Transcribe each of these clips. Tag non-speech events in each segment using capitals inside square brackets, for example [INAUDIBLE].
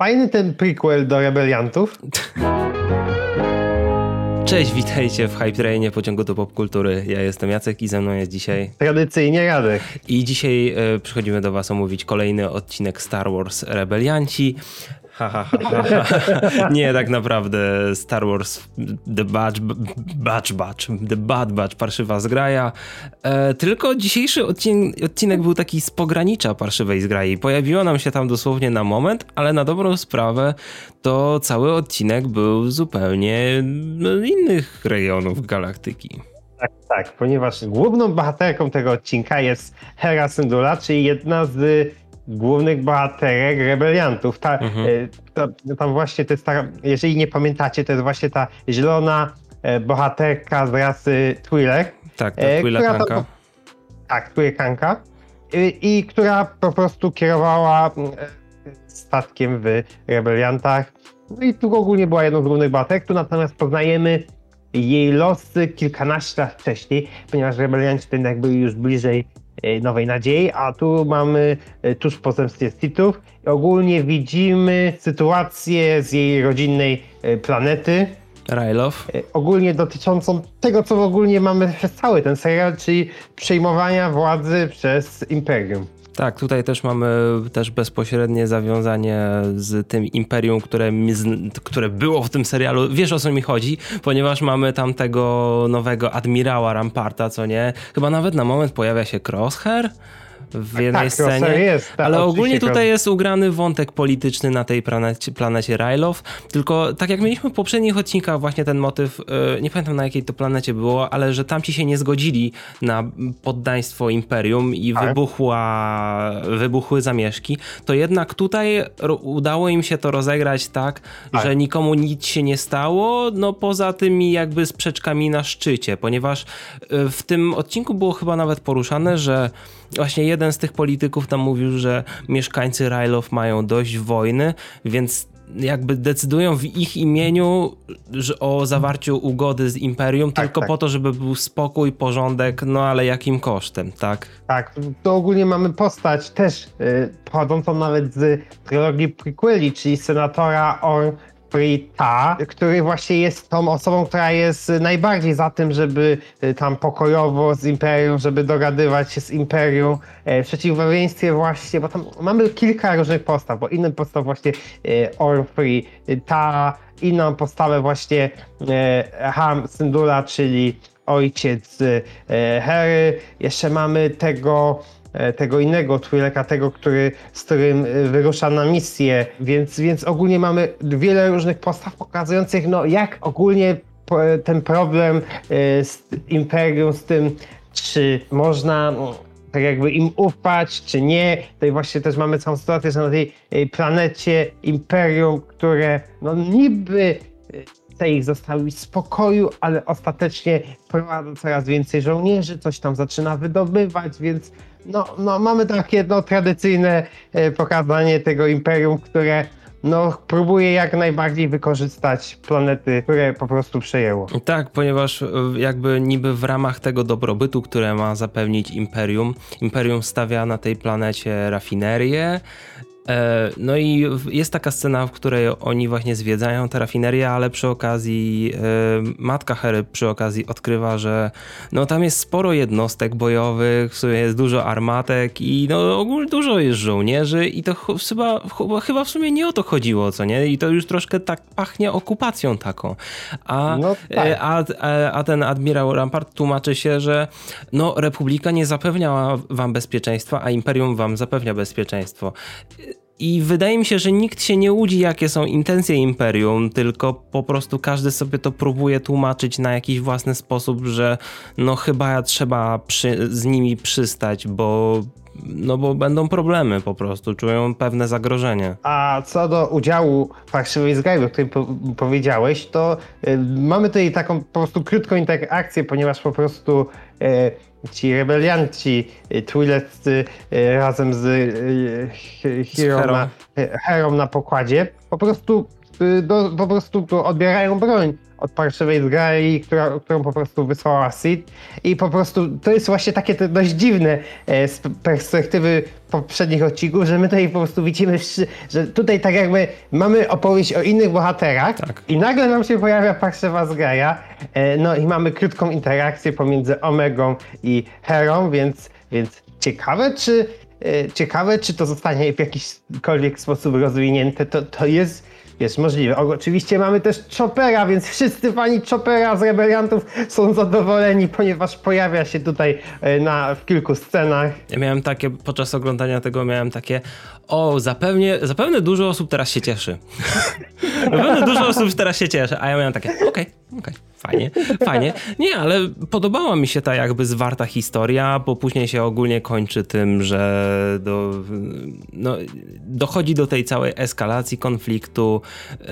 Fajny ten prequel do Rebeliantów. Cześć, witajcie w Hype Trainie pociągu do popkultury. Ja jestem Jacek i ze mną jest dzisiaj... Tradycyjnie Radek. I dzisiaj y, przychodzimy do was omówić kolejny odcinek Star Wars Rebelianci. [LAUGHS] Nie, tak naprawdę Star Wars The Bad Batch, Batch, The Bad Batch, parszywa zgraja. E, tylko dzisiejszy odcinek, odcinek był taki z pogranicza parszywej zgrai. Pojawiło nam się tam dosłownie na moment, ale na dobrą sprawę to cały odcinek był zupełnie no, innych rejonów galaktyki. Tak, tak, ponieważ główną bohaterką tego odcinka jest Hera Syndulla, czyli jedna z głównych bohaterek rebeliantów. Ta, mhm. E, to, tam właśnie ta, jeżeli nie pamiętacie, to jest właśnie ta zielona e, bohaterka z rasy Twi'lek. Tak, ta e, Twi'lekanka. Tak, Twi'lekanka. I, I która po prostu kierowała statkiem w rebeliantach. No i tu ogólnie była jedną z głównych bohaterek, tu natomiast poznajemy jej losy kilkanaście lat wcześniej, ponieważ rebelianci ten jakby już bliżej Nowej Nadziei, a tu mamy e, tuż po zemstie Sithów. Ogólnie widzimy sytuację z jej rodzinnej e, planety. Rylow. Ogólnie dotyczącą tego, co ogólnie mamy przez cały ten serial, czyli przejmowania władzy przez Imperium. Tak, tutaj też mamy też bezpośrednie zawiązanie z tym imperium, które, które było w tym serialu. Wiesz o co mi chodzi? Ponieważ mamy tam tego nowego admirała Ramparta, co nie? Chyba nawet na moment pojawia się Crosshair w tak, jednej tak, scenie. Jest, tak, ale ogólnie tutaj jest ugrany wątek polityczny na tej planecie, planecie Rylow. Tylko tak jak mieliśmy w poprzednich odcinkach, właśnie ten motyw, yy, nie pamiętam na jakiej to planecie było, ale że tamci się nie zgodzili na poddaństwo imperium i tak. wybuchła, wybuchły zamieszki, to jednak tutaj udało im się to rozegrać tak, tak, że nikomu nic się nie stało, no poza tymi jakby sprzeczkami na szczycie, ponieważ y, w tym odcinku było chyba nawet poruszane, że właśnie jeden z tych polityków tam mówił, że mieszkańcy Rylow mają dość wojny, więc jakby decydują w ich imieniu że o zawarciu ugody z Imperium tak, tylko tak. po to, żeby był spokój, porządek, no ale jakim kosztem, tak? Tak, to ogólnie mamy postać też yy, pochodzącą nawet z trylogii prequeli, czyli senatora Prita, który właśnie jest tą osobą, która jest najbardziej za tym, żeby y, tam pokojowo z Imperium, żeby dogadywać się z Imperium, e, w przeciwieństwie właśnie, bo tam mamy kilka różnych postaw, bo inny postaw właśnie e, Orfrey, ta inną postawę właśnie e, Ham Syndula, czyli ojciec Harry. Jeszcze mamy tego tego innego Twileka, tego, który, z którym e, wyrusza na misję, więc, więc ogólnie mamy wiele różnych postaw pokazujących, no jak ogólnie ten problem e, z Imperium, z tym, czy można no, tak jakby im ufać, czy nie. Tutaj właśnie też mamy całą sytuację, że na tej planecie Imperium, które no niby chce ich zostawić w spokoju, ale ostatecznie prowadzi coraz więcej żołnierzy, coś tam zaczyna wydobywać, więc no, no mamy takie no, tradycyjne e, pokazanie tego imperium, które no, próbuje jak najbardziej wykorzystać planety, które po prostu przejęło. Tak, ponieważ e, jakby niby w ramach tego dobrobytu, które ma zapewnić Imperium, Imperium stawia na tej planecie rafinerię, no i jest taka scena, w której oni właśnie zwiedzają tę rafinerię, ale przy okazji e, matka Hery przy okazji odkrywa, że no tam jest sporo jednostek bojowych, w sumie jest dużo armatek i no ogólnie dużo jest żołnierzy i to chyba, chyba w sumie nie o to chodziło, co nie? I to już troszkę tak pachnie okupacją taką. A, no tak. E, a, a, a ten admirał Rampart tłumaczy się, że no Republika nie zapewniała wam bezpieczeństwa, a Imperium wam zapewnia bezpieczeństwo. I wydaje mi się, że nikt się nie łudzi, jakie są intencje imperium, tylko po prostu każdy sobie to próbuje tłumaczyć na jakiś własny sposób, że no chyba trzeba przy, z nimi przystać, bo no bo będą problemy po prostu, czują pewne zagrożenie. A co do udziału Farszywej Zgajby, o którym po powiedziałeś, to y, mamy tutaj taką po prostu krótką interakcję, ponieważ po prostu y, ci rebelianci, y, Twileccy y, razem z y, Herą na, pokładzie, po prostu do, po prostu odbierają broń od parszywej zgrai, która, którą po prostu wysłała Sid i po prostu to jest właśnie takie dość dziwne e, z perspektywy poprzednich odcinków, że my tutaj po prostu widzimy, że tutaj tak jakby mamy opowieść o innych bohaterach Tak. i nagle nam się pojawia parszywa zgraja, e, no i mamy krótką interakcję pomiędzy Omegą i Herą, więc, więc ciekawe czy e, ciekawe czy to zostanie w jakikolwiek sposób rozwinięte, to, to jest jest możliwe. Oczywiście mamy też Chopera, więc wszyscy fani Chopera z rebeliantów są zadowoleni, ponieważ pojawia się tutaj e, na, w kilku scenach. Ja miałem takie, podczas oglądania tego miałem takie, o, zapewne, zapewne dużo osób teraz się cieszy. [LAUGHS] zapewne dużo osób teraz się cieszy, a ja miałem takie, okej, okay, okej. Okay fajnie, fajnie. Nie, ale podobała mi się ta jakby zwarta historia, bo później się ogólnie kończy tym, że do, no, dochodzi do tej całej eskalacji konfliktu.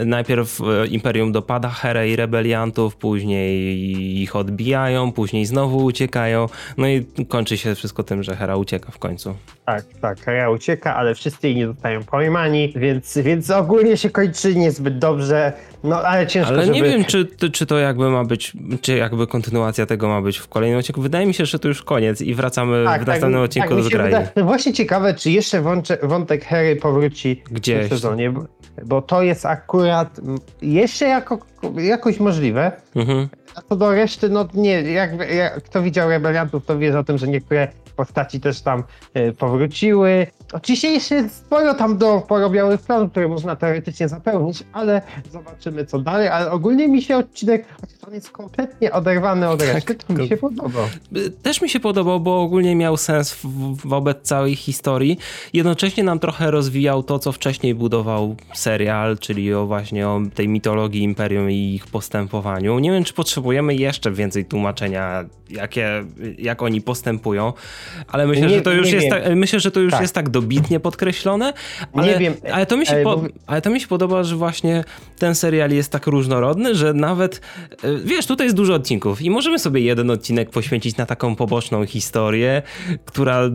Najpierw e, Imperium dopada Herę i rebeliantów, później ich odbijają, później znowu uciekają, no i kończy się wszystko tym, że Hera ucieka w końcu. Tak, tak, Hera ucieka, ale wszyscy jej nie zostają pojmani, więc, więc ogólnie się kończy niezbyt dobrze. No, ale ciężko, Ale nie żeby... wiem, czy, czy to jakby ma być, czy jakby kontynuacja tego ma być w kolejnym odcinku. Wydaje mi się, że to już koniec i wracamy tak, w następnym tak, odcinku tak, do Zgrai. No właśnie ciekawe, czy jeszcze wątek Harry powróci Gdzieś. w sezonie, bo, bo to jest akurat jeszcze jako, jakoś możliwe. Mhm. A co do reszty, no nie, jak, jak kto widział Rebeliantów, to wie o tym, że niektóre postaci też tam e, powróciły. Oczywiście jest sporo tam do porobiałych planów, które można teoretycznie zapełnić, ale zobaczymy co dalej, ale ogólnie mi się odcinek, on jest kompletnie oderwany od Tak, reszty, to mi się podobał. Też mi się podobał, bo ogólnie miał sens w, wobec całej historii. Jednocześnie nam trochę rozwijał to, co wcześniej budował serial, czyli o właśnie o tej mitologii Imperium i ich postępowaniu. Nie wiem, czy potrzebujemy jeszcze więcej tłumaczenia, jakie, jak oni postępują, ale myślę, Nie- że to już nie jest tak, myślę, że to już Tak. jest tak dobitnie podkreślone. Ale, Nie wiem, ale to mi się ale po, ale to mi się podoba, że właśnie ten serial jest tak różnorodny, że nawet e, wiesz, tutaj jest dużo odcinków i możemy sobie jeden odcinek poświęcić na taką poboczną historię, która e,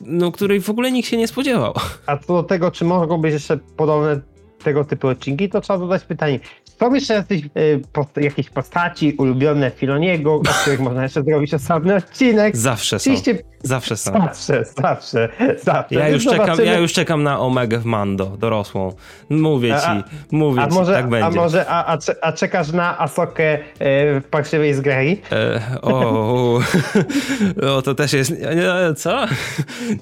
no, której w ogóle nikt się nie spodziewał. A co do tego, czy mogą być jeszcze podobne tego typu odcinki, to trzeba zadać pytanie. Są jeszcze jacyś, y, post- jakieś postaci ulubione Filoniego, o których można jeszcze zrobić osobny odcinek? Zawsze są. Oczywiście Zawsze są. zawsze, zawsze, zawsze. Ja już, czekam, ja już czekam na Omegę w Mando, dorosłą. Mówię ci, A- mówię A ci, może, tak a, będzie. może a, a, cze- a czekasz na Asokę y, w Parszywej Zgrai? E, o, o, to też jest. Co?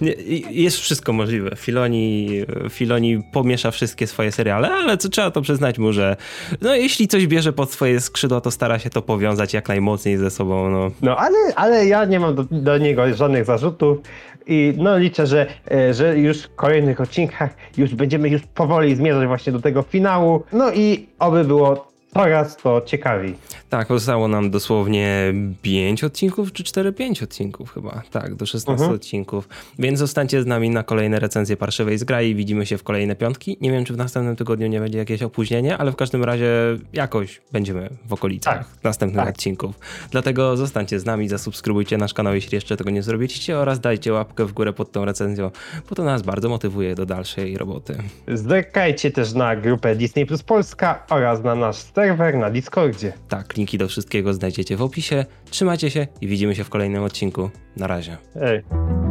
Nie, jest wszystko możliwe. Filoni, Filoni pomiesza wszystkie swoje seriale, ale co trzeba to przyznać mu, że no, jeśli coś bierze pod swoje skrzydła, to stara się to powiązać jak najmocniej ze sobą. No. No ale, ale ja nie mam do, do niego żadnych zarzutów i no liczę, że, e, że już w kolejnych odcinkach już będziemy już powoli zmierzać właśnie do tego finału. No i oby było coraz to ciekawiej. Tak, zostało nam dosłownie 5 odcinków, czy 4-5 odcinków chyba. Tak, do 16 Mhm. odcinków. Więc zostańcie z nami na kolejne recenzje Parszywej Zgrai. Widzimy się w kolejne piątki. Nie wiem, czy w następnym tygodniu nie będzie jakieś opóźnienie, ale w każdym razie jakoś będziemy w okolicach Tak, następnych tak. odcinków. Dlatego zostańcie z nami, zasubskrybujcie nasz kanał, jeśli jeszcze tego nie zrobiliście oraz dajcie łapkę w górę pod tą recenzją, bo to nas bardzo motywuje do dalszej roboty. Zerkajcie też na grupę Disney Plus Polska oraz na nasz serwer na Discordzie. Tak, linki do wszystkiego znajdziecie w opisie. Trzymajcie się i widzimy się w kolejnym odcinku. Na razie. Ej.